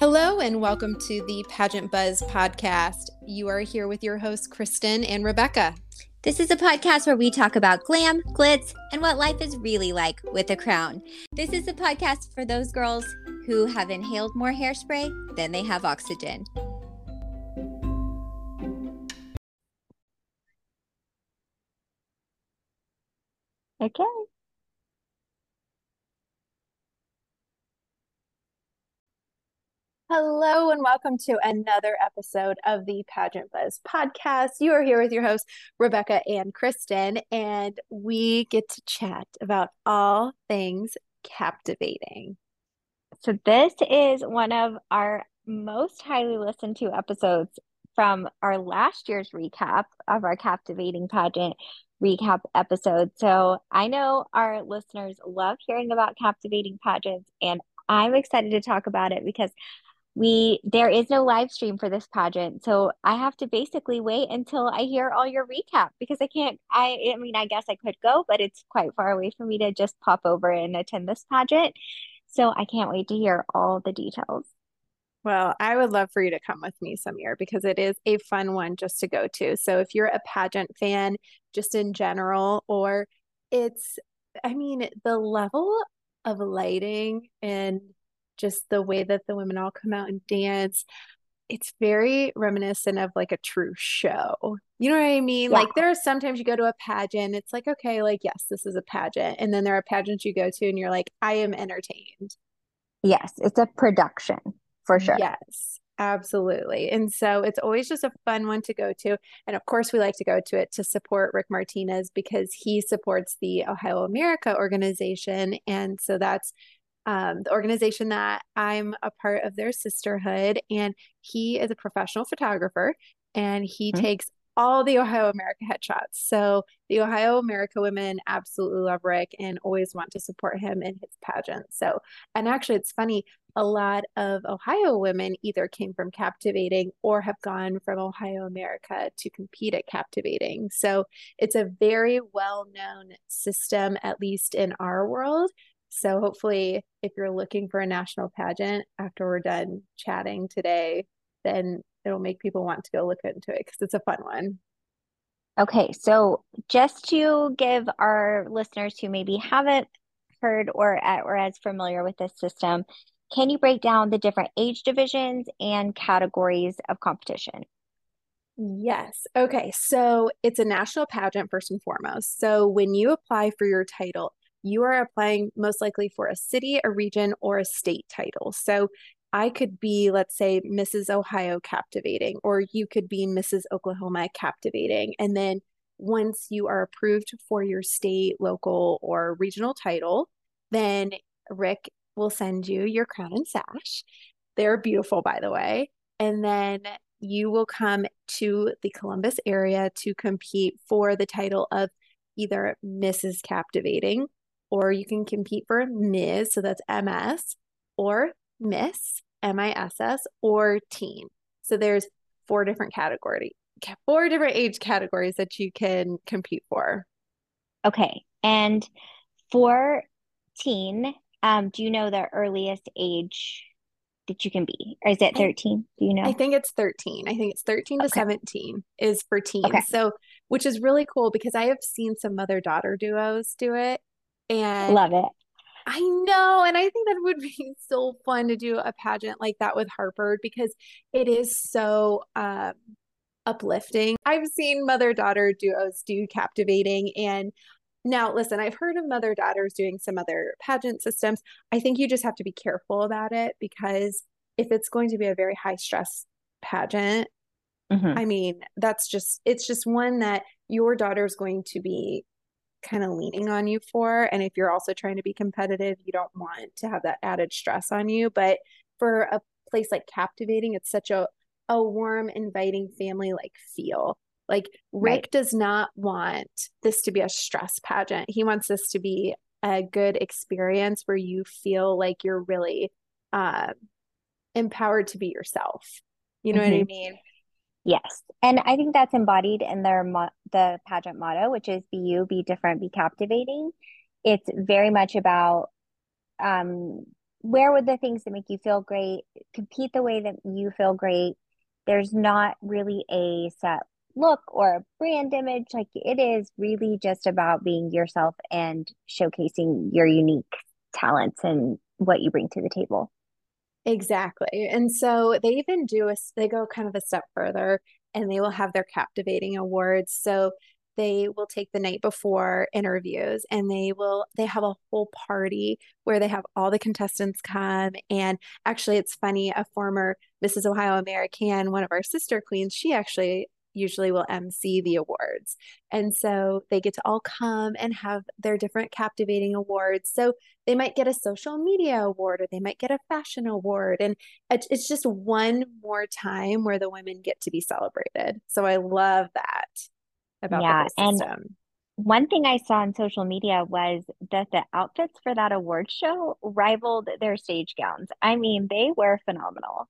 Hello, and welcome to the Pageant Buzz podcast. You are here with your hosts, Kristen and Rebecca. This is a podcast where we talk about glam, glitz, and what life is really like with a crown. This is a podcast for those girls who have inhaled more hairspray than they have oxygen. Okay. Hello, and welcome to another episode of the Pageant Buzz podcast. You are here with your hosts, Rebecca and Kristen, and we get to chat about all things captivating. So, this is one of our most highly listened to episodes from our last year's recap of our captivating pageant recap episode. So, I know our listeners love hearing about captivating pageants, and I'm excited to talk about it because we there is no live stream for this pageant so i have to basically wait until i hear all your recap because i can't i i mean i guess i could go but it's quite far away for me to just pop over and attend this pageant so i can't wait to hear all the details well, I would love for you to come with me some year because it is a fun one just to go to. So if you're a pageant fan, just in general, or it's, I mean, the level of lighting and just the way that the women all come out and dance it's very reminiscent of like a true show. You know what I mean? Yeah. Like there are sometimes you go to a pageant, it's like, okay, like, yes, this is a pageant. And then there are pageants you go to and you're like, I am entertained. Yes, it's a production for sure. Yes, absolutely. And so it's always just a fun one to go to. And of course, we like to go to it to support Rick Martinez because he supports the Ohio America organization. And so that's um, the organization that I'm a part of their sisterhood. And he is a professional photographer and he mm-hmm. takes all the Ohio America headshots. So the Ohio America women absolutely love Rick and always want to support him in his pageant. So, and actually, it's funny, a lot of Ohio women either came from Captivating or have gone from Ohio America to compete at Captivating. So it's a very well known system, at least in our world. So hopefully, if you're looking for a national pageant after we're done chatting today, then it'll make people want to go look into it because it's a fun one. Okay, so just to give our listeners who maybe haven't heard or or as familiar with this system, can you break down the different age divisions and categories of competition? Yes. Okay. So it's a national pageant first and foremost. So when you apply for your title, you are applying most likely for a city, a region, or a state title. So I could be, let's say, Mrs. Ohio captivating, or you could be Mrs. Oklahoma captivating. And then once you are approved for your state, local, or regional title, then Rick will send you your crown and sash. They're beautiful, by the way. And then you will come to the Columbus area to compete for the title of either Mrs. Captivating or you can compete for Ms. So that's MS or Miss, M I S S, or teen. So there's four different category, four different age categories that you can compete for. Okay. And for teen, um, do you know the earliest age that you can be? Or is it 13? Do you know? I think it's 13. I think it's 13 to 17 is for teens. Okay. So, which is really cool because I have seen some mother daughter duos do it. And love it. I know. And I think that would be so fun to do a pageant like that with Harper because it is so um, uplifting. I've seen mother daughter duos do captivating. And now, listen, I've heard of mother daughters doing some other pageant systems. I think you just have to be careful about it because if it's going to be a very high stress pageant, mm-hmm. I mean, that's just, it's just one that your daughter is going to be kind of leaning on you for. And if you're also trying to be competitive, you don't want to have that added stress on you. But for a place like Captivating, it's such a, a warm, inviting family like feel. Like Rick right. does not want this to be a stress pageant. He wants this to be a good experience where you feel like you're really uh, empowered to be yourself. You know mm-hmm. what I mm-hmm. mean? Yes. And I think that's embodied in their mo- the pageant motto, which is be you, be different, be captivating. It's very much about um wear the things that make you feel great, compete the way that you feel great. There's not really a set look or a brand image. Like it is really just about being yourself and showcasing your unique talents and what you bring to the table. Exactly. And so they even do a, they go kind of a step further and they will have their captivating awards. So they will take the night before interviews and they will they have a whole party where they have all the contestants come and actually it's funny a former mrs ohio american one of our sister queens she actually usually will MC the awards. And so they get to all come and have their different captivating awards. So they might get a social media award or they might get a fashion award. And it's just one more time where the women get to be celebrated. So I love that about yeah, the system. And- one thing I saw on social media was that the outfits for that award show rivaled their stage gowns. I mean, they were phenomenal.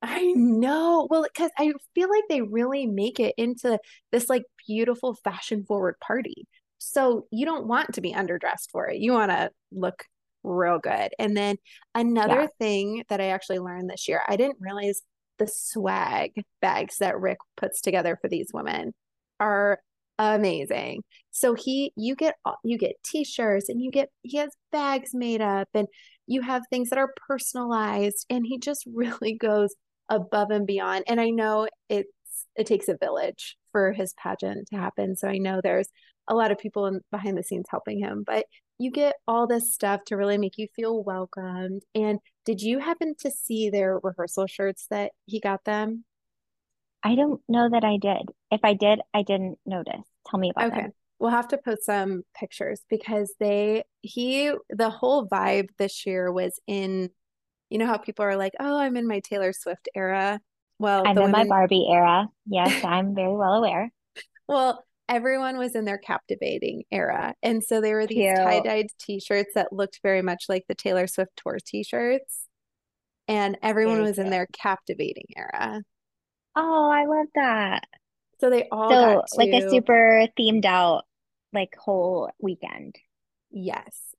I know. Well, because I feel like they really make it into this like beautiful fashion forward party. So you don't want to be underdressed for it. You want to look real good. And then another yeah. thing that I actually learned this year, I didn't realize the swag bags that Rick puts together for these women are amazing. So he you get you get t-shirts and you get he has bags made up and you have things that are personalized and he just really goes above and beyond. And I know it's it takes a village for his pageant to happen. So I know there's a lot of people in, behind the scenes helping him, but you get all this stuff to really make you feel welcomed. And did you happen to see their rehearsal shirts that he got them? I don't know that I did. If I did, I didn't notice. Tell me about okay. them. We'll have to post some pictures because they he the whole vibe this year was in you know how people are like, "Oh, I'm in my Taylor Swift era." Well, I'm in women... my Barbie era. Yes, I'm very well aware. Well, everyone was in their captivating era. And so there were these tie-dyed t-shirts that looked very much like the Taylor Swift tour t-shirts. And everyone very was cute. in their captivating era. Oh, I love that. So they all so to... like a super themed out like whole weekend. Yes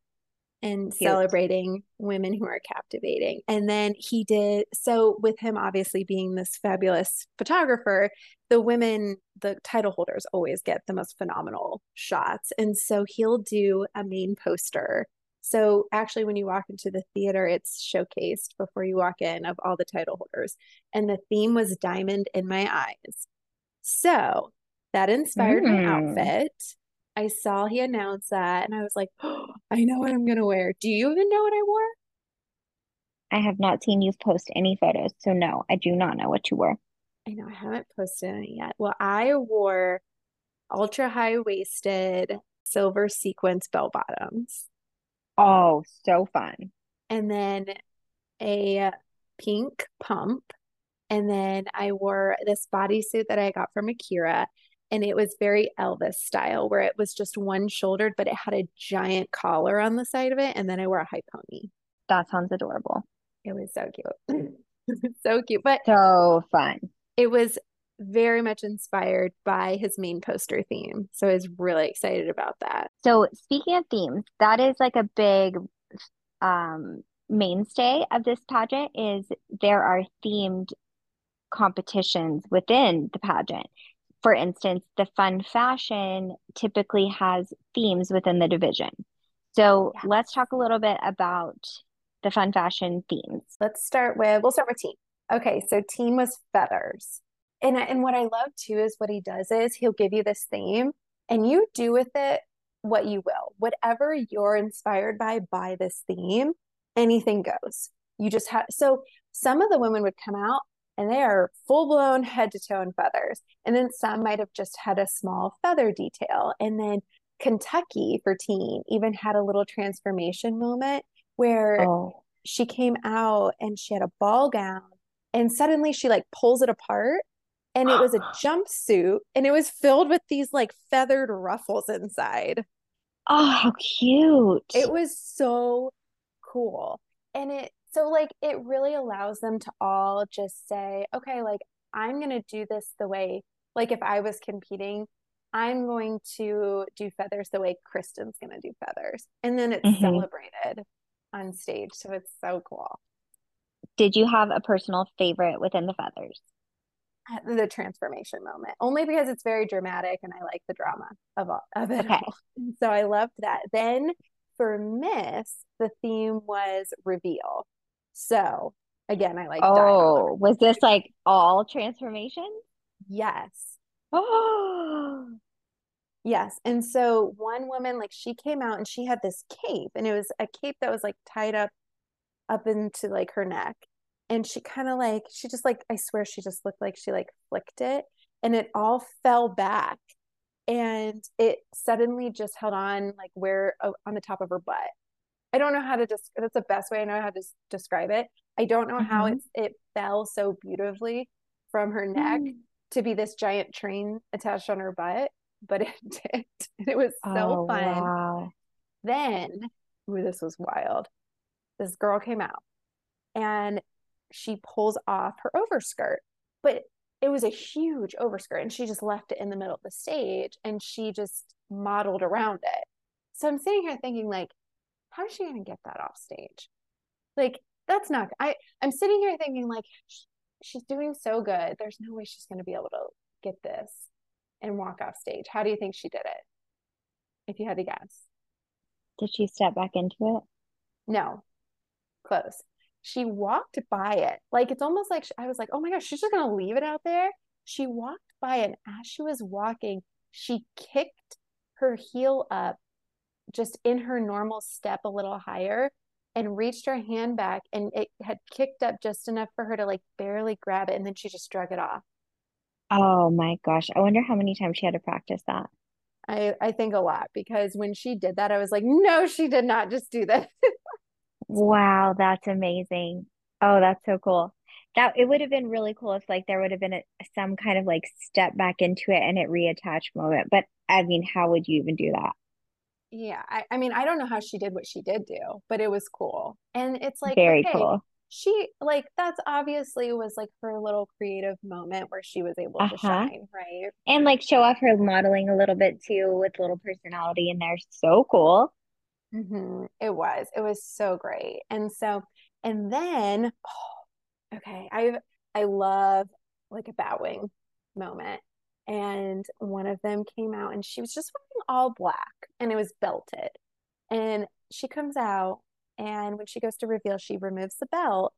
and Cute. celebrating women who are captivating. And then he did so with him obviously being this fabulous photographer, the women, the title holders always get the most phenomenal shots. And so he'll do a main poster. So actually when you walk into the theater, it's showcased before you walk in of all the title holders. And the theme was diamond in my eyes. So that inspired mm. my outfit. I saw he announced that and I was like, oh, I know what I'm going to wear. Do you even know what I wore? I have not seen you post any photos. So, no, I do not know what you wore. I know I haven't posted any yet. Well, I wore ultra high waisted silver sequence bell bottoms. Oh, so fun. And then a pink pump. And then I wore this bodysuit that I got from Akira and it was very Elvis style where it was just one shouldered, but it had a giant collar on the side of it. And then I wore a high pony. That sounds adorable. It was so cute. so cute, but so fun. It was very much inspired by his main poster theme. So I was really excited about that. So speaking of themes, that is like a big um mainstay of this pageant is there are themed competitions within the pageant for instance, the fun fashion typically has themes within the division. So yeah. let's talk a little bit about the fun fashion themes. Let's start with, we'll start with team. Okay, so team was feathers. And, and what I love too is what he does is he'll give you this theme and you do with it what you will. Whatever you're inspired by, by this theme, anything goes. You just have, so some of the women would come out and they are full blown head to toe in feathers. And then some might have just had a small feather detail. And then Kentucky for teen even had a little transformation moment where oh. she came out and she had a ball gown and suddenly she like pulls it apart and it was a jumpsuit and it was filled with these like feathered ruffles inside. Oh, how cute. It was so cool. And it so, like, it really allows them to all just say, okay, like, I'm going to do this the way, like, if I was competing, I'm going to do feathers the way Kristen's going to do feathers. And then it's mm-hmm. celebrated. on stage. So it's so cool. Did you have a personal favorite within the feathers? The transformation moment, only because it's very dramatic and I like the drama of all of it. Okay. All. So I loved that. Then for Miss, the theme was reveal. So again, I like Oh, was this like all transformation? Yes. Oh, Yes. And so one woman, like she came out and she had this cape, and it was a cape that was like tied up up into like her neck. And she kind of like, she just like, I swear she just looked like she like flicked it and it all fell back. And it suddenly just held on like where uh, on the top of her butt. I don't know how to just, that's the best way I know how to describe it. I don't know how Mhm. it's, it fell so beautifully from her neck Mm. to be this giant train attached on her butt, but it did. And it was so Oh, fun. wow. Then, ooh, this was wild. This girl came out and she pulls off her overskirt, but it was a huge overskirt and she just left it in the middle of the stage and she just modeled around it. So I'm sitting here thinking, like, how is she going to get that off stage? Like, that's not, I, I'm sitting here thinking, like, sh- she's doing so good. There's no way she's going to be able to get this and walk off stage. How do you think she did it? If you had to guess. Did she step back into it? No, close. She walked by it. Like it's almost like sh- I was like, oh my gosh, she's just gonna leave it out there. She walked by it, and as she was walking, she kicked her heel up just in her normal step a little higher and reached her hand back, and it had kicked up just enough for her to like barely grab it, and then she just drug it off. Oh my gosh. I wonder how many times she had to practice that. I I think a lot because when she did that, I was like, no, she did not just do this. Wow, that's amazing. Oh, that's so cool. That it would have been really cool if like there would have been a, some kind of like step back into it and it reattached moment. But I mean, how would you even do that? Yeah, I, I mean, I don't know how she did what she did do, but it was cool. And it's like, Very okay, cool. she like that's obviously was like her little creative moment where she was able to Uh-huh. shine, right? And like show off her modeling a little bit too with little personality in there. So cool. hmm It was. It was so great. And so, and then, oh, okay, I I love like a Batwing moment. And one of them came out and she was just wearing all black and it was belted. And she comes out and when she goes to reveal, she removes the belt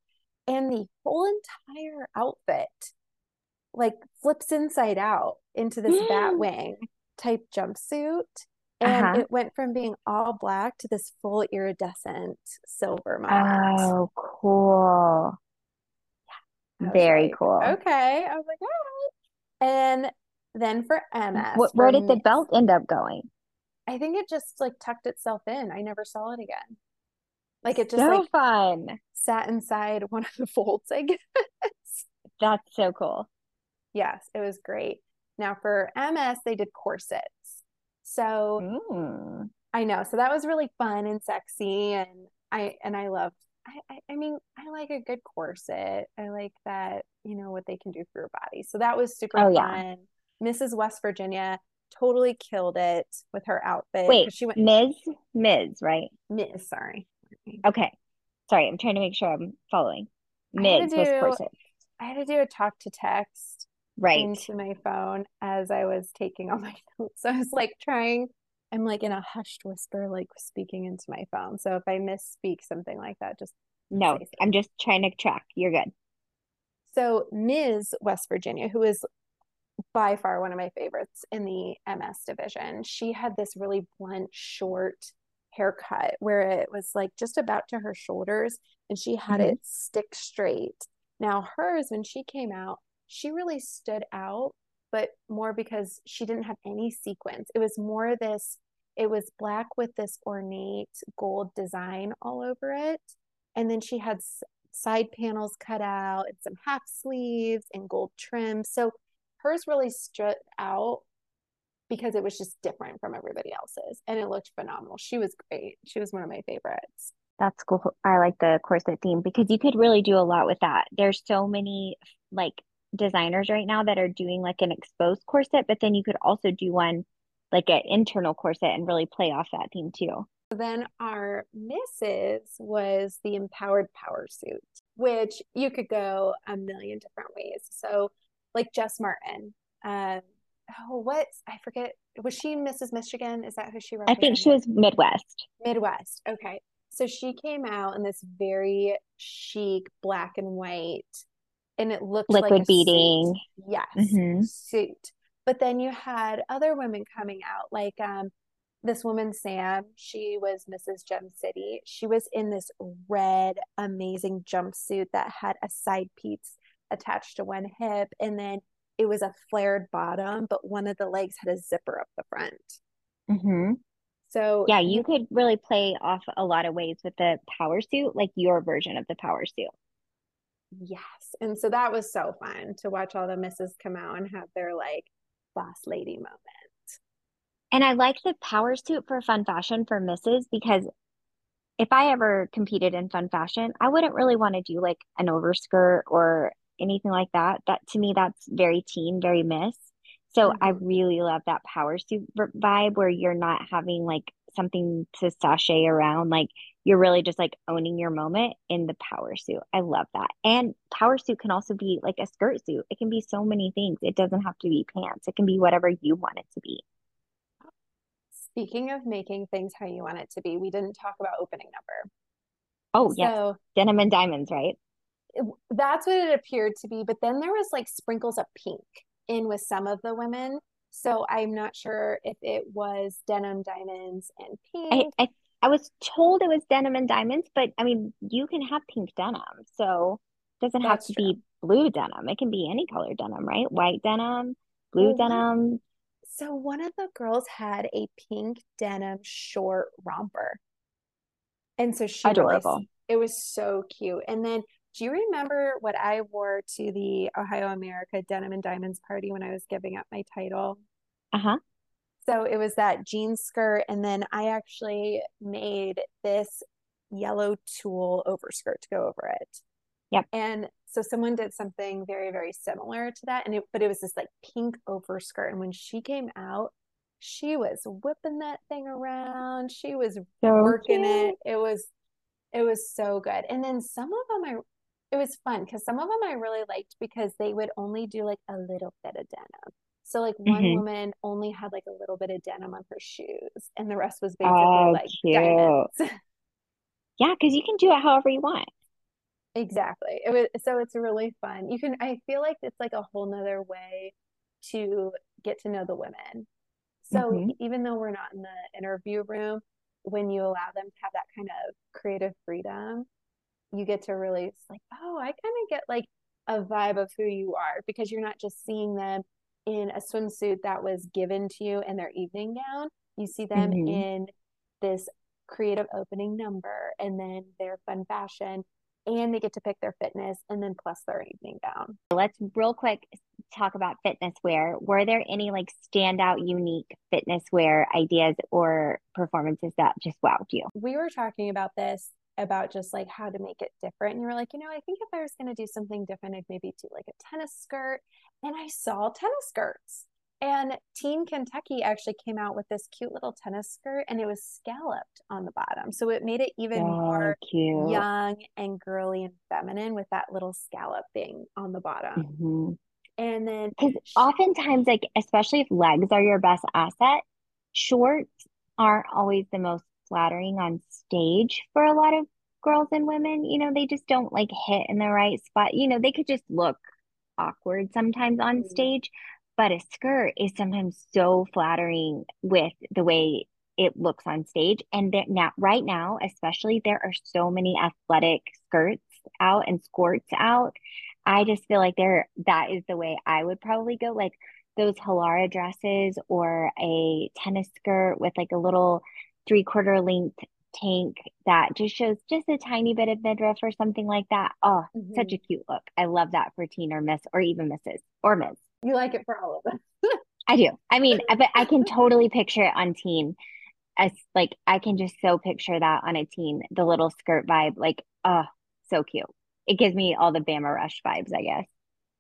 and the whole entire outfit like flips inside out into this Batwing type jumpsuit. And Uh-huh. it went from being all black to this full iridescent silver moment. Oh, cool. Was Very like, cool. Okay. I was like, all right. And then for MS, Wh- where did the belt end up going? I think it just like tucked itself in. I never saw it again. Like it just So like fun. sat inside one of the folds, I guess. That's so cool. Yes, it was great. Now for MS, they did corsets. So Mm. I know. So that was really fun and sexy and I and I loved I, I I mean, I like a good corset. I like that, you know, what they can do for your body. So that was super Oh, yeah. Mrs. West Virginia totally killed it with her outfit Wait, she went Ms. Ms. Right? Ms. Sorry. Okay. Sorry, I'm trying to make sure I'm following. Ms. was do corset. I had to do a talk to text Right. into my phone as I was taking all my notes. So I was like trying, I'm like in a hushed whisper, like speaking into my phone. So if I misspeak something like that, just No. I'm just trying to track. You're good. So Ms. West Virginia, who is by far one of my favorites in the MS division, she had this really blunt, short haircut where it was like just about to her shoulders and she had Mhm. it stick straight. Now, hers, when she came out, she really stood out, but more because she didn't have any sequins. It was more this, it was black with this ornate gold design all over it. And then she had side panels cut out and some half sleeves and gold trim. So hers really stood out because it was just different from everybody else's and it looked phenomenal. She was great. She was one of my favorites. That's cool. I like the corset theme because you could really do a lot with that. There's so many like designers right now that are doing like an exposed corset, but then you could also do one like an internal corset and really play off that theme too. Then our Mrs. was the empowered power suit, which you could go a million different ways. So, like Jess Martin, um, oh, what I forget, was she Mrs. Michigan? Is that who she I think she was Midwest. Midwest. Okay. So she came out in this very chic black and white, and it looked Liquid like a beading. suit. Yes, Mhm. suit. But then you had other women coming out, like um, this woman Sam. She was Mrs. Gem City. She was in this red, amazing jumpsuit that had a side piece attached to one hip, and then it was a flared bottom, but one of the legs had a zipper up the front. hmm So Yeah, you could really play off a lot of ways with the power suit, like your version of the power suit. Yes. And so that was so fun to watch all the misses come out and have their like boss lady moment. And I like the power suit for fun fashion for misses because if I ever competed in fun fashion, I wouldn't really want to do like an overskirt or anything like that. That to me, that's very teen, very miss. So I Mhm. really love that power suit vibe where you're not having like something to sashay around. Like you're really just like owning your moment in the power suit. I love that. And power suit can also be like a skirt suit. It can be so many things. It doesn't have to be pants. It can be whatever you want it to be. Speaking of making things how you want it to be, we didn't talk about opening number. Oh, yes. So Denim and diamonds, right? That's what it appeared to be. But then there was like sprinkles of pink in with some of the women. So I'm not sure if it was denim, diamonds, and pink. I I was told it was denim and diamonds, but I mean, you can have pink denim, so it doesn't have That's to true. be blue denim. It can be any color denim, right? White denim, blue one denim. So one of the girls had a pink denim short romper. And so she really, Adorable. it was so cute. And then do you remember what I wore to the Ohio America Denim and Diamonds party when I was giving up my title? Uh-huh. So it was that jean skirt, and then I actually made this yellow tulle overskirt to go over it. Yep. And so someone did something very, very similar to that, and it but it was this like pink overskirt. And when she came out, she was whipping that thing around. She was So working cute. it. It was it was so good. And then some of them I it was fun because some of them I really liked because they would only do like a little bit of denim. So like one Mhm. woman only had like a little bit of denim on her shoes and the rest was basically Oh, like cute. diamonds. Yeah, because you can do it however you want. Exactly. It was so it's really fun. You can I feel like it's like a whole nother way to get to know the women. So hmm even though we're not in the interview room, when you allow them to have that kind of creative freedom, you get to really like, oh, I kind of get like a vibe of who you are because you're not just seeing them in a swimsuit that was given to you in their evening gown. You see them hmm in this creative opening number and then their fun fashion and they get to pick their fitness and then plus their evening gown. Let's real quick talk about fitness wear. Were there any like standout, unique fitness wear ideas or performances that just wowed you? We were talking about this about just like how to make it different. And you were like, you know, I think if I was going to do something different, I'd maybe do like a tennis skirt. And I saw tennis skirts. And Team Kentucky actually came out with this cute little tennis skirt and it was scalloped on the bottom. So it made it even So more cute. young and girly and feminine with that little scallop thing on the bottom. hmm And then Because oftentimes, like, especially if legs are your best asset, shorts aren't always the most flattering on stage for a lot of girls and women. You know, they just don't like hit in the right spot. You know, they could just look awkward sometimes on Mhm. stage, but a skirt is sometimes so flattering with the way it looks on stage. And now, right now, especially, there are so many athletic skirts out and skirts out. I just feel like there that is the way I would probably go, like those Halara dresses or a tennis skirt with like a little three quarter length tank that just shows just a tiny bit of midriff or something like that. Oh, such Mhm. a cute look. I love that for teen or miss or even misses or miss. you like it for all of them. I do. I mean, I- but I can totally picture it on teen as like I can just so picture that on a teen, the little skirt vibe. Like, oh, so cute. It gives me all the Bama Rush vibes, I guess.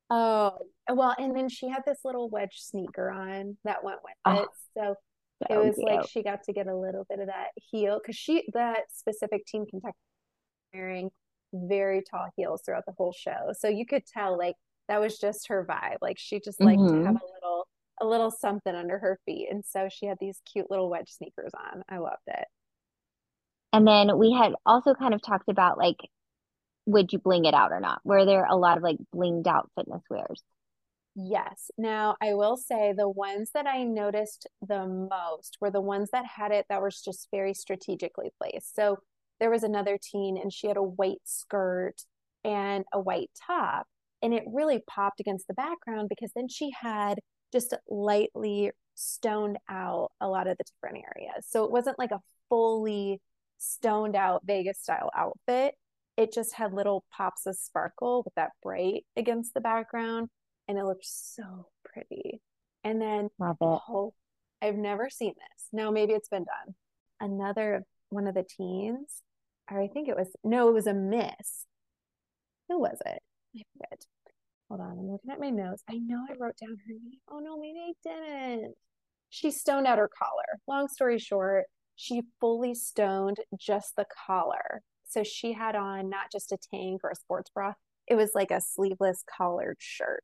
Oh, well, and then she had this little wedge sneaker on that went with Oh. it. So So it was cute. like she got to get a little bit of that heel because she that specific team Kentucky wearing very tall heels throughout the whole show. So you could tell like that was just her vibe. Like she just liked Mhm. to have a little a little something under her feet. And so she had these cute little wedge sneakers on. I loved it. And then we had also kind of talked about like, would you bling it out or not? Were there a lot of like blinged out fitness wears? Yes. Now, I will say the ones that I noticed the most were the ones that had it that was just very strategically placed. So there was another teen and she had a white skirt and a white top. And it really popped against the background because then she had just lightly stoned out a lot of the different areas. So it wasn't like a fully stoned out Vegas style outfit. It just had little pops of sparkle with that bright against the background and it looked so pretty. And then Love it. oh, I've never seen this. Now maybe it's been done. Another one of the teens, or I think it was no, it was a miss. Who was it? I forget. Hold on, I'm looking at my notes. I know I wrote down her name. Oh no, maybe I didn't. She stoned out her collar. Long story short, she fully stoned just the collar. So she had on not just a tank or a sports bra, it was like a sleeveless collared shirt,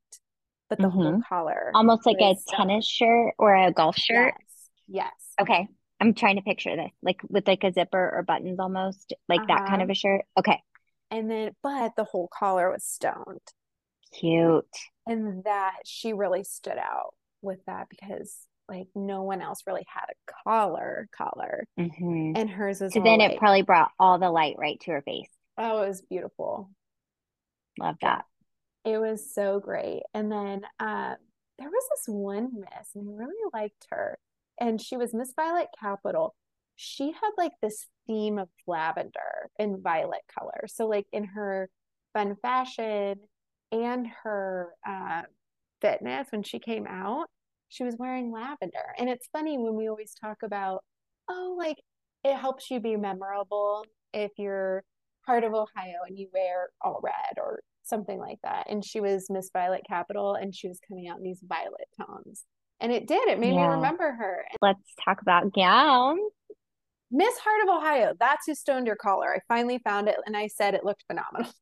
but the whole collar. Almost like a stoned. tennis shirt or a golf shirt. Yes. Yes. Okay. I'm trying to picture this, like with like a zipper or buttons almost, like that kind Uh-huh. of a shirt. Okay. And then, but the whole collar was stoned. Cute. And that she really stood out with that because like no one else really had a collar collar hmm and hers was So then like, it probably brought all the light right to her face. oh it was beautiful Love that. It was so great. And then um there was this one miss and I really liked her and she was Miss Violet Capital. She had like this theme of lavender and violet color. So like in her fun fashion and her uh, fitness when she came out she was wearing lavender. And it's funny when we always talk about oh like it helps you be memorable if you're part of ohio and you wear all red or something like that and she was miss violet capital and she was coming out in these violet tones and it did it made me remember her Let's talk about gowns. miss heart of ohio that's who stoned your collar i finally found it and i said it looked phenomenal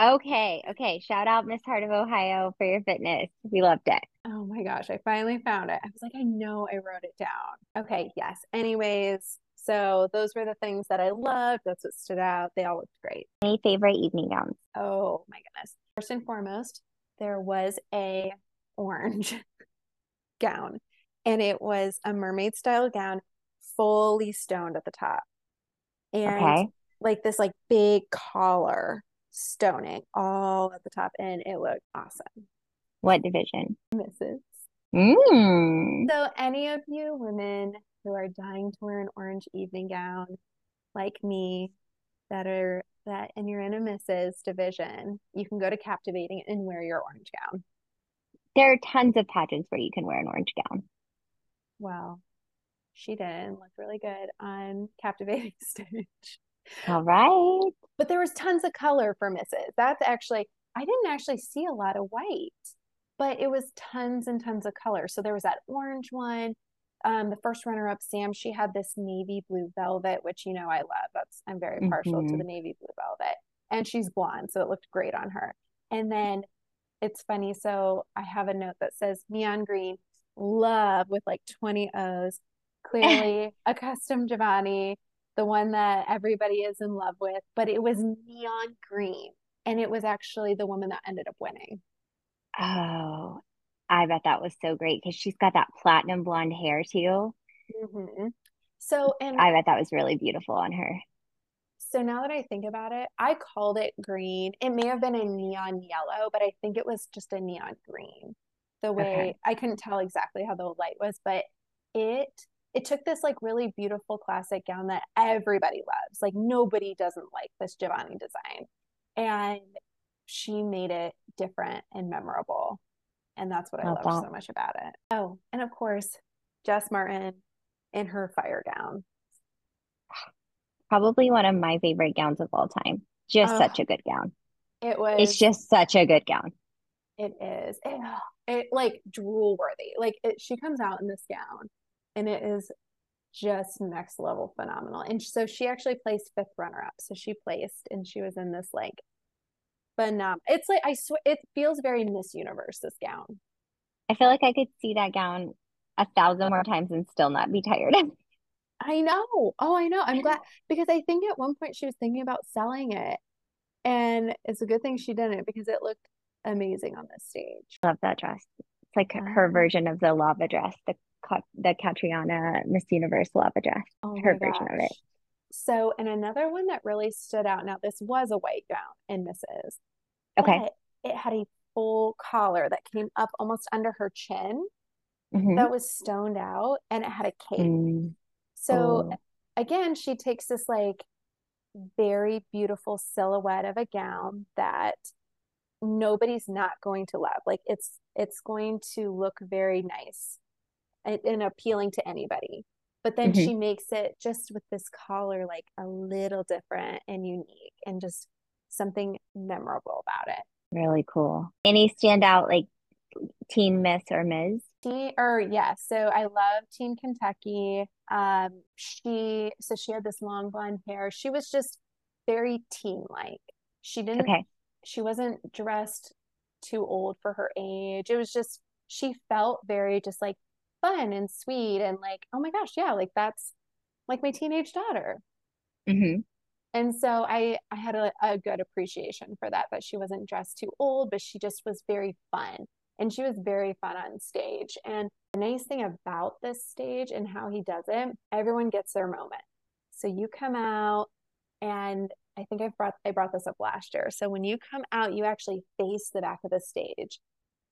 Okay. Okay. Shout out Miss Heart of Ohio for your fitness. We loved it. Oh my gosh, I finally found it. I was like, I know I wrote it down. Okay, yes. Anyways, so those were the things that I loved. That's what stood out. They all looked great. Any favorite evening gowns? Oh my goodness. First and foremost, there was a orange gown and it was a mermaid style gown fully stoned at the top. And Okay. like this like big collar stoning all at the top and it looked awesome. What division? Mrs. Mm. So, any of you women who are dying to wear an orange evening gown, like me, that are that, and you're in a Mrs. division, you can go to Captivating and wear your orange gown. There are tons of pageants where you can wear an orange gown. Well, she did looked really good on Captivating stage. All right. But there was tons of color for Mrs. That's actually, I didn't actually see a lot of white, but it was tons and tons of color. So there was that orange one. Um, the first runner up, Sam, she had this navy blue velvet, which you know I love. That's I'm very partial to Mhm. the navy blue velvet. And she's blonde, so it looked great on her. And then it's funny, so I have a note that says neon green, love with like 20 O's. Clearly a custom Jovani, the one that everybody is in love with, but it was neon green. And it was actually the woman that ended up winning. Oh, I bet that was so great because she's got that platinum blonde hair too. Mhm. So, and I bet that was really beautiful on her. so now that I think about it, I called it green. It may have been a neon yellow, but I think it was just a neon green. The way Okay. I couldn't tell exactly how the light was, but it it took this like really beautiful classic gown that everybody loves. Like nobody doesn't like this Jovani design. And she made it different and memorable. And that's what I oh, Love loved so much about it. Oh, and of course, Jess Martin in her fire gown. Probably one of my favorite gowns of all time. Just Oh, such a good gown. It was It's just such a good gown. It is. It, it like drool worthy. Like it, she comes out in this gown and it is just next level phenomenal. And so she actually placed fifth runner up. So she placed and she was in this like phenomenal. It's like I swear it feels very Miss Universe this gown. I feel like I could see that gown a thousand more times and still not be tired. I know. Oh, I know. I'm glad because I think at one point she was thinking about selling it. And it's a good thing she didn't because it looked amazing on this stage. Love that dress. It's like her Um, version of the lava dress, the the Catriona Miss Universe lava dress. Oh her version of it. So, and another one that really stood out. Now, this was a white gown in Mrs. Okay. it had a full collar that came up almost under her chin Mhm. that was stoned out and it had a cape. Mm. So Oh. again, she takes this like very beautiful silhouette of a gown that nobody's not going to love. Like it's it's going to look very nice and, and appealing to anybody. But then Mhm. she makes it just with this collar like a little different and unique and just something memorable about it. Really cool. Any standout like teen Miss or Ms? Teen, or yeah, so I love Teen Kentucky. Um, she so she had this long blonde hair. She was just very teen-like. She didn't Okay. she wasn't dressed too old for her age. It was just she felt very just like fun and sweet and like, oh my gosh, yeah, like that's like my teenage daughter. hmm And so I I had a, a good appreciation for that, that she wasn't dressed too old, but she just was very fun. And she was very fun on stage. And the nice thing about this stage and how he does it, everyone gets their moment. So you come out and I think I brought I brought this up last year. So when you come out, you actually face the back of the stage.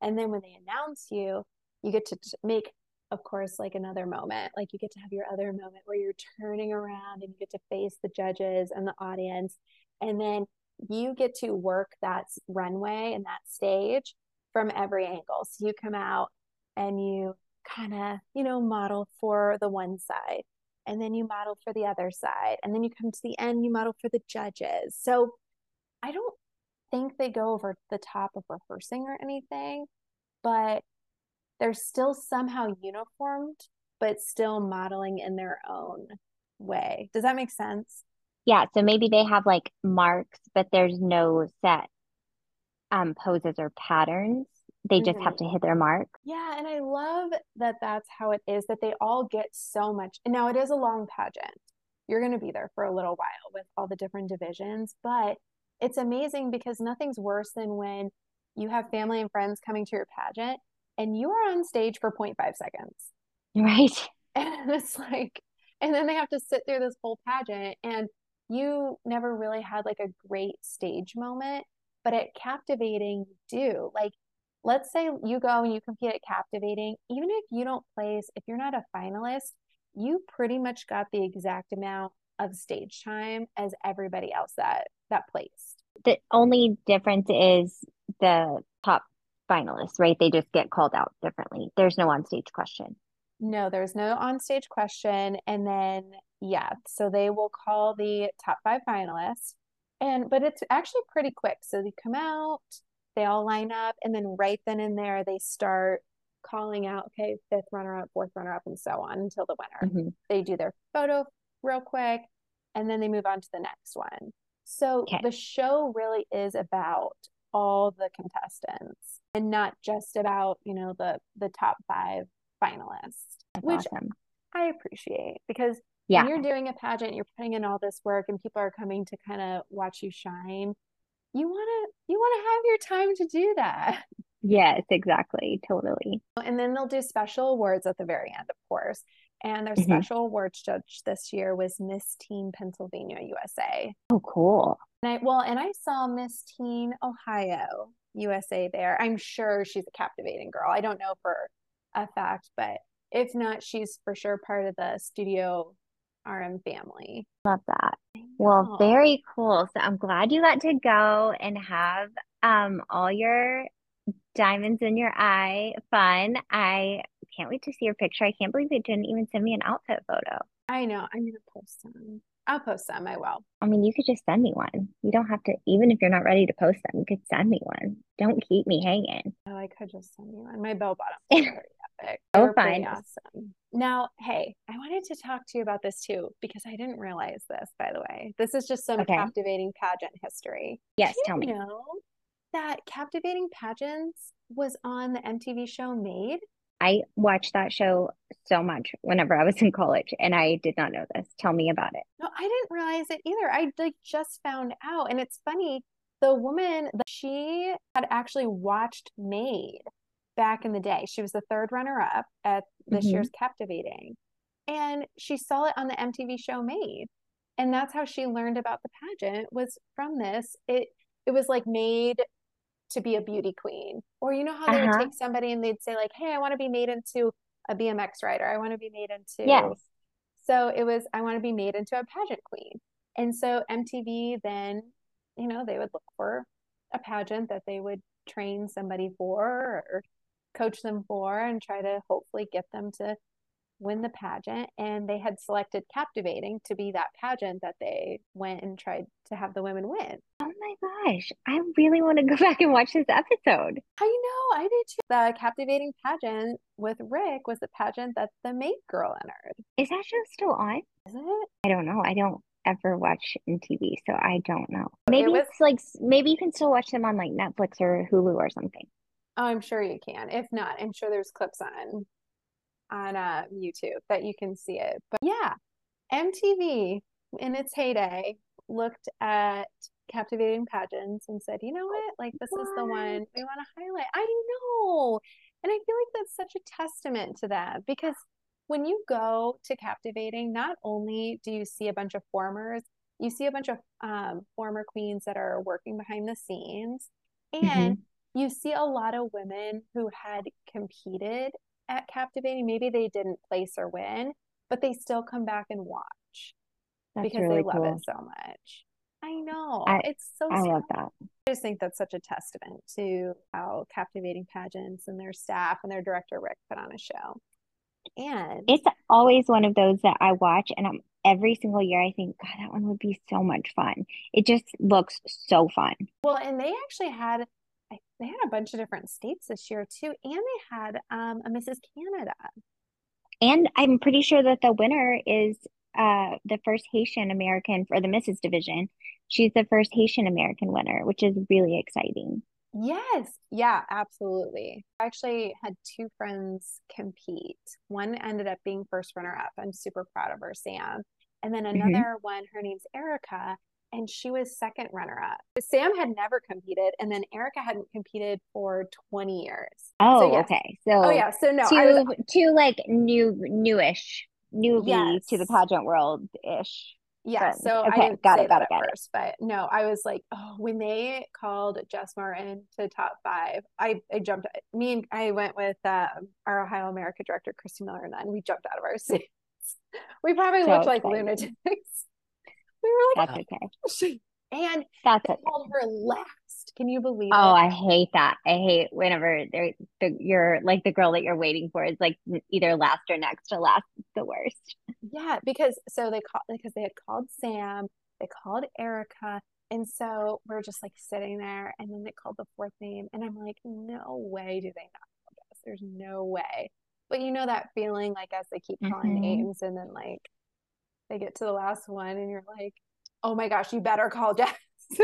And then when they announce you, you get to t- make of course like another moment like you get to have your other moment where you're turning around and you get to face the judges and the audience and then you get to work that runway and that stage from every angle. So you come out and you kind of you know model for the one side and then you model for the other side and then you come to the end you model for the judges. So i don't think they go over the top of rehearsing or anything but they're still somehow uniformed, but still modeling in their own way. Does that make sense? Yeah, so maybe they have like marks, but there's no set um poses or patterns. They just have Mhm. to hit their mark. Yeah, and I love that that's how it is that they all get so much. And now it is a long pageant. You're going to be there for a little while with all the different divisions, but it's amazing because nothing's worse than when you have family and friends coming to your pageant and you are on stage for 0.5 seconds. Right. And it's like, and then they have to sit through this whole pageant, and you never really had like a great stage moment. But at Captivating, you do. Like, let's say you go and you compete at Captivating, even if you don't place, if you're not a finalist, you pretty much got the exact amount of stage time as everybody else that that placed. The only difference is the top finalists, right? They just get called out differently. There's no on-stage question. No, there's no on-stage question. And then, yeah, so they will call the top five finalists. And, but it's actually pretty quick. So they come out, they all line up, and then right then and there, they start calling out, okay, fifth runner up, fourth runner up, and so on until the winner. Mhm. They do their photo real quick, and then they move on to the next one. So Okay. the show really is about all the contestants and not just about, you know, the the top five finalists, That's which awesome. I appreciate because Yeah. when you're doing a pageant, you're putting in all this work and people are coming to kind of watch you shine. You want to you want to have your time to do that. Yes, exactly. Totally. And then they'll do special awards at the very end, of course. And their Mhm. special awards judge this year was Miss Teen Pennsylvania USA. Oh, cool. And I well, and I saw Miss Teen Ohio USA there. I'm sure she's a captivating girl. I don't know for a fact, but if not, she's for sure part of the Studio RM family. Love that. Well, very cool. So I'm glad you got to go and have um all your diamonds in your eye fun. I can't wait to see your picture. I can't believe they didn't even send me an outfit photo. I know. I'm gonna post some. I'll post some. I will. I mean, you could just send me one. You don't have to, even if you're not ready to post them, you could send me one. Don't keep me hanging. Oh, I could just send you one. My bell bottom. They Oh, fine. awesome. Now, hey, I wanted to talk to you about this too because I didn't realize this, by the way. This is just some Okay. captivating pageant history. Yes, Did tell you me. know that captivating pageants was on the MTV show Made? I watched that show so much whenever I was in college, and I did not know this. Tell me about it. No, I didn't realize it either. I like just found out. And it's funny, the woman that she had actually watched Made back in the day. She was the third runner up at this Mhm. year's Captivating. And she saw it on the MTV show Made. And that's how she learned about the pageant was from this. It it was like made to be a beauty queen. Or you know how they would Uh-huh. take somebody and they'd say like, "Hey, I want to be made into a BMX rider. I want to be made into Yes. so it was, I want to be made into a pageant queen. And so MTV then, you know, they would look for a pageant that they would train somebody for or coach them for and try to hopefully get them to win the pageant. And they had selected Captivating to be that pageant that they went and tried to have the women win. Oh my gosh, I really want to go back and watch this episode. I know, I did too. The Captivating pageant with Rick was the pageant that the Made Girl entered. Is that show still on? Is it? I don't know. I don't ever watch TV, so I don't know. Maybe was- it's like maybe you can still watch them on like Netflix or Hulu or something. Oh, I'm sure you can. If not, I'm sure there's clips on on uh, YouTube that you can see it. But yeah, MTV in its heyday looked at captivating pageants and said, you know what? Like this is the one we want to highlight. I know. And I feel like that's such a testament to that because when you go to captivating, not only do you see a bunch of formers, you see a bunch of um, former queens that are working behind the scenes and you see a lot of women who had competed at captivating maybe they didn't place or win but they still come back and watch That's because really they love cool. it so much i know I- it's so I love that. I just think that's such a testament to how captivating pageants and their staff and their director rick put on a show and It's always one of those that I watch, and I'm every single year I think, God, that one would be so much fun. It just looks so fun. well and they actually had they had a bunch of different states this year too and they had um, a mrs canada And I'm pretty sure that the winner is uh the first Haitian American for the Mrs. division. She's the first Haitian American winner, which is really exciting. Yes, yeah, absolutely. I actually had two friends compete. One ended up being first runner up. I'm super proud of her, Sam. And then Mhm. another one, her name's Erica, and she was second runner up. Sam had never competed, and then Erica hadn't competed for 20 years. Oh, yes. okay. So Oh, yeah. So, no, two was, two like new newish, newbie to the pageant world ish. yeah. friends. So I Okay, didn't got it, got it, got it. first, but no, I was like, oh, when they called Jess Martin to top five, I, I jumped. Me and I went with um, our Ohio America director, Christy Miller, and then we jumped out of our seats. We probably So looked like lunatics. We were like, That's okay. "Oh." and That's they okay. called her last. Can you believe Oh, it? I hate that. I hate whenever they're the you're like the girl that you're waiting for is like either last or next to last. It's the worst. Yeah, because so they called because they had called Sam, they called Erica, and so we're just like sitting there, and then they called the fourth name, and I'm like, no way do they not know this. There's no way. But you know that feeling like as they keep calling Mhm. names, and then like they get to the last one, and you're like, oh my gosh, you better call Jess.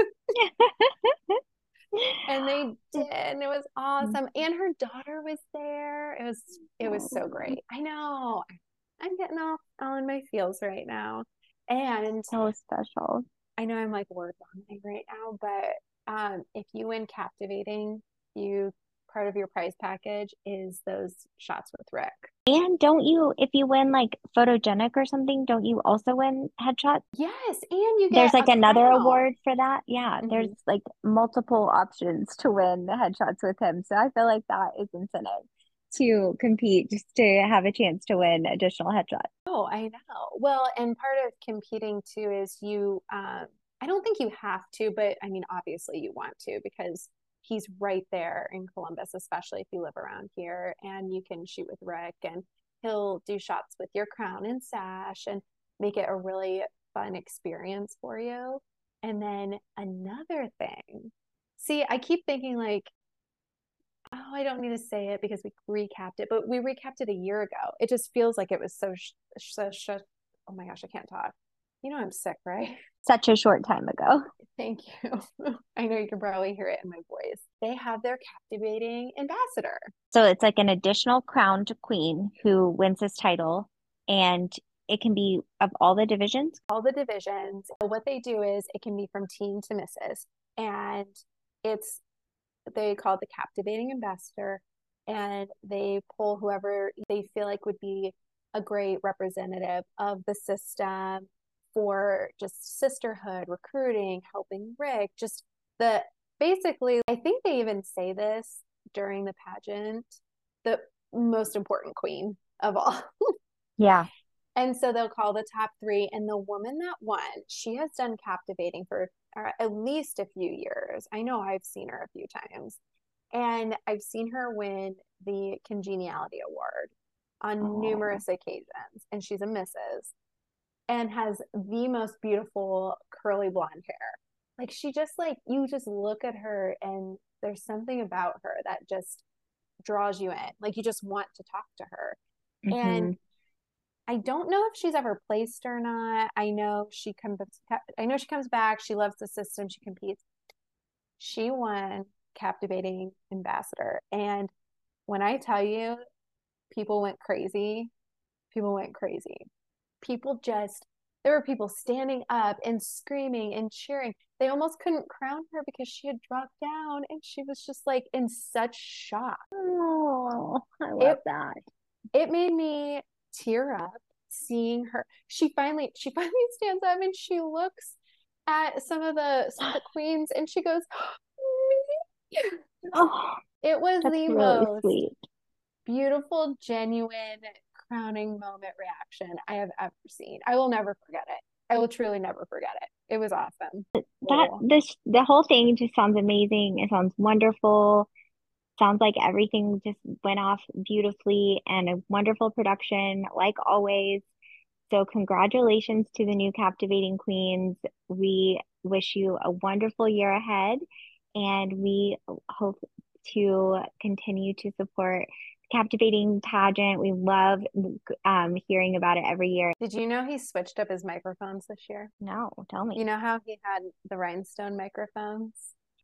and they did, and it was awesome. And her daughter was there. It was it was so Oh. great. I know. I'm getting all, all in my feels right now. And So special. I know I'm like word vomiting right now, but um, if you win captivating, you part of your prize package is those shots with Rick. And don't you, if you win like photogenic or something, don't you also win headshots? Yes, and you get There's like another award for that. Yeah, Mhm. there's like multiple options to win the headshots with him. So I feel like that is incentive to compete just to have a chance to win additional headshots. Oh, I know. Well, and part of competing too is you, um, I don't think you have to, but I mean, obviously you want to because he's right there in Columbus, especially if you live around here and you can shoot with Rick and he'll do shots with your crown and sash and make it a really fun experience for you. And then another thing, see, I keep thinking like, oh, I don't need to say it because we recapped it, but we recapped it a year ago. It just feels like it was so, sh- so, sh- oh my gosh, I can't talk. You know, I'm sick, right? Such a short time ago. Thank you. I know you can probably hear it in my voice. They have their captivating ambassador. So it's like an additional crowned queen who wins this title, and it can be of all the divisions. All the divisions. What they do is it can be from teen to misses, and it's they call it the captivating ambassador, and they pull whoever they feel like would be a great representative of the system for just sisterhood, recruiting, helping Rick, just the basically, I think they even say this during the pageant, the most important queen of all. yeah. And so they'll call the top three. And the woman that won, she has done captivating for uh, at least a few years. I know I've seen her a few times. And I've seen her win the Congeniality Award on oh. numerous occasions. And she's a Mrs. and has the most beautiful curly blonde hair. Like she just like you just look at her and there's something about her that just draws you in. Like you just want to talk to her. Mm-hmm. And I don't know if she's ever placed or not. I know she comes. I know she comes back. She loves the system. She competes. She won captivating ambassador, and when I tell you, people went crazy. People went crazy. People just there were people standing up and screaming and cheering. They almost couldn't crown her because she had dropped down, and she was just like in such shock. Oh, I love it, that. It made me tear up seeing her. She finally she finally stands up and she looks at some of the some of the queens and she goes, Oh, it was the really most sweet. beautiful, genuine crowning moment reaction I have ever seen. I will never forget it. I will truly never forget it. It was awesome. That this the whole thing just sounds amazing. It sounds wonderful sounds like everything just went off beautifully and a wonderful production, like always. So, congratulations to the new Captivating Queens. We wish you a wonderful year ahead, and we hope to continue to support captivating pageant. We love um, hearing about it every year. Did you know he switched up his microphones this year? No, tell me. You know how he had the rhinestone microphones?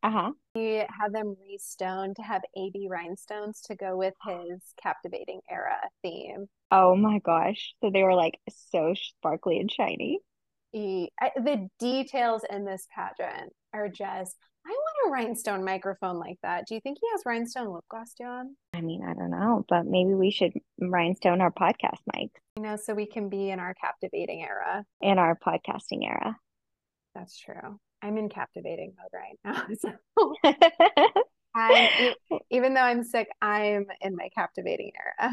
Uh-huh. He had them restoned to have AB rhinestones to go with his captivating era theme. Oh my gosh. So they were like so sparkly and shiny. He, I, the details in this pageant are just I want a rhinestone microphone like that. Do you think he has rhinestone lip gloss, John? I mean, I don't know, but maybe we should rhinestone our podcast mic. You know, so we can be in our captivating era. In our podcasting era. That's true. I'm in captivating mode right now. So I, even though I'm sick, I'm in my captivating era.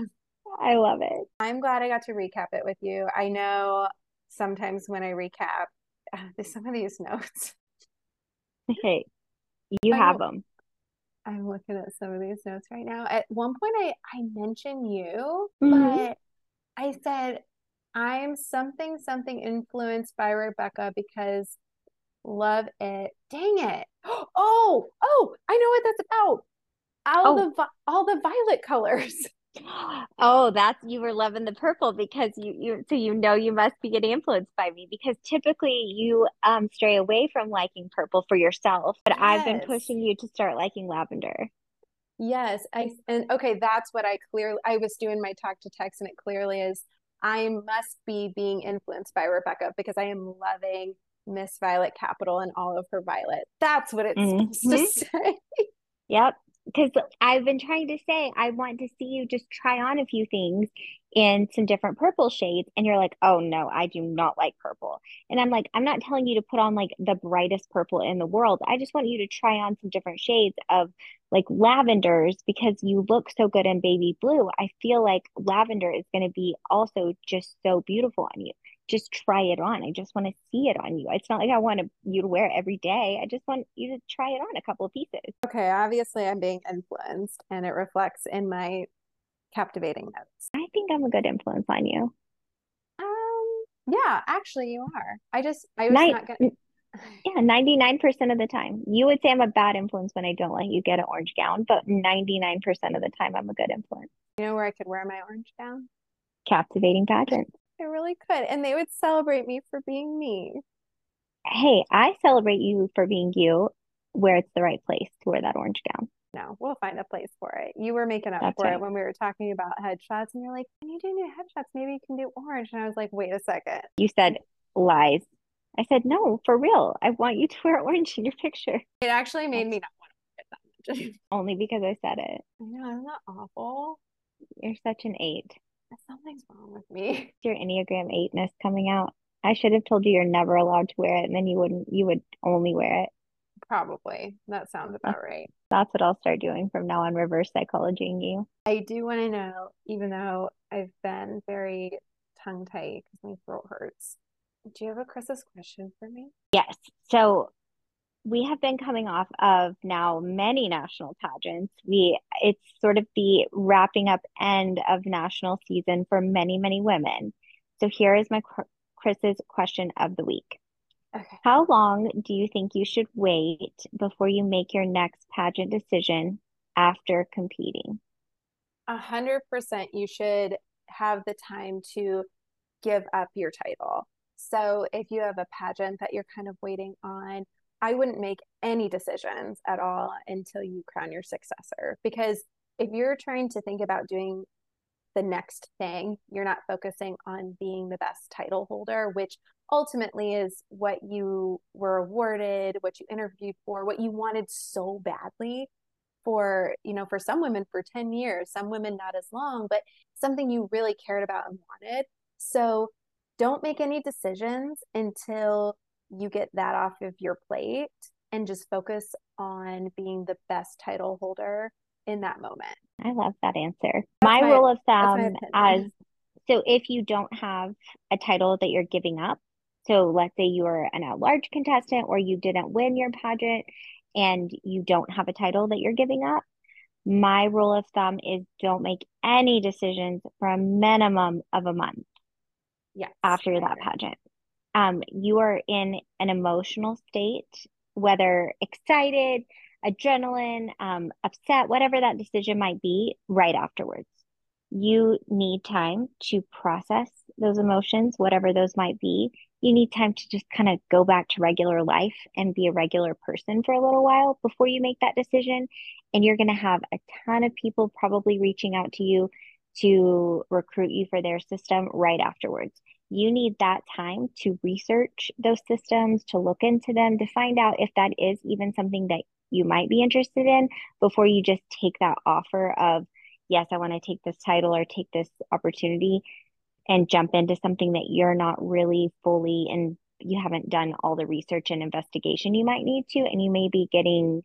I love it. I'm glad I got to recap it with you. I know sometimes when I recap, there's some of these notes. Hey, you I'm, have them. I'm looking at some of these notes right now. At one point, I I mentioned you, mm-hmm. but I said I'm something something influenced by Rebecca because Love it. Dang it. Oh, oh, I know what that's about. All oh. the all the violet colors. Oh, that's you were loving the purple because you you so you know you must be getting influenced by me because typically you um stray away from liking purple for yourself, but yes. I've been pushing you to start liking lavender. Yes, I and okay, that's what I clearly I was doing my talk to text and it clearly is I must be being influenced by Rebecca because I am loving Miss Violet Capital and all of her violet. That's what it's mm-hmm. supposed to say. Yep. Because I've been trying to say, I want to see you just try on a few things in some different purple shades. And you're like, oh no, I do not like purple. And I'm like, I'm not telling you to put on like the brightest purple in the world. I just want you to try on some different shades of like lavenders because you look so good in baby blue. I feel like lavender is going to be also just so beautiful on you just try it on. I just want to see it on you. It's not like I want to, you to wear it every day. I just want you to try it on a couple of pieces. Okay, obviously I'm being influenced and it reflects in my captivating notes. I think I'm a good influence on you. Um, yeah, actually you are. I just I was not gonna Yeah, 99% of the time. You would say I'm a bad influence when I don't let you get an orange gown, but 99% of the time I'm a good influence. You know where I could wear my orange gown? Captivating pageant. I really could. And they would celebrate me for being me. Hey, I celebrate you for being you where it's the right place to wear that orange gown. No, we'll find a place for it. You were making up That's for right. it when we were talking about headshots, and you're like, "Can you do new headshots? Maybe you can do orange." And I was like, "Wait a second. You said lies. I said, no, for real. I want you to wear orange in your picture. It actually made me not want to wear it that much. Only because I said it. I know, isn't that awful? You're such an eight. Something's wrong with me. Your Enneagram eightness coming out. I should have told you you're never allowed to wear it, and then you wouldn't, you would only wear it. Probably. That sounds uh, about right. That's what I'll start doing from now on, reverse psychologying you. I do want to know, even though I've been very tongue tight because my throat hurts. Do you have a Chris's question for me? Yes. So we have been coming off of now many national pageants. We it's sort of the wrapping up end of national season for many, many women. So here is my Chris's question of the week. Okay. How long do you think you should wait before you make your next pageant decision after competing? A hundred percent you should have the time to give up your title. So if you have a pageant that you're kind of waiting on, I wouldn't make any decisions at all until you crown your successor. Because if you're trying to think about doing the next thing, you're not focusing on being the best title holder, which ultimately is what you were awarded, what you interviewed for, what you wanted so badly for, you know, for some women for 10 years, some women not as long, but something you really cared about and wanted. So don't make any decisions until you get that off of your plate and just focus on being the best title holder in that moment. I love that answer. My my- rule of thumb as so if you don't have a title that you're giving up, so let's say you are an at-large contestant or you didn't win your pageant and you don't have a title that you're giving up, my rule of thumb is don't make any decisions for a minimum of a month Yes. after that pageant. Um, you are in an emotional state, whether excited, adrenaline, um, upset, whatever that decision might be, right afterwards. You need time to process those emotions, whatever those might be. You need time to just kind of go back to regular life and be a regular person for a little while before you make that decision. And you're going to have a ton of people probably reaching out to you to recruit you for their system right afterwards. You need that time to research those systems, to look into them, to find out if that is even something that you might be interested in before you just take that offer of, yes, I want to take this title or take this opportunity and jump into something that you're not really fully and you haven't done all the research and investigation you might need to, and you may be getting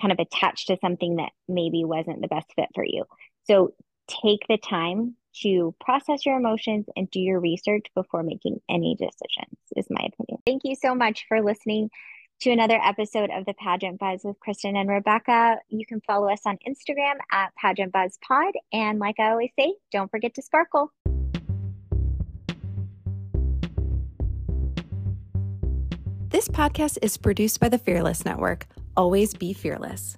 kind of attached to something that maybe wasn't the best fit for you. So take the time to process your emotions and do your research before making any decisions, is my opinion. Thank you so much for listening to another episode of the Pageant Buzz with Kristen and Rebecca. You can follow us on Instagram at Pageant Buzz Pod. And like I always say, don't forget to sparkle. This podcast is produced by the Fearless Network. Always be fearless.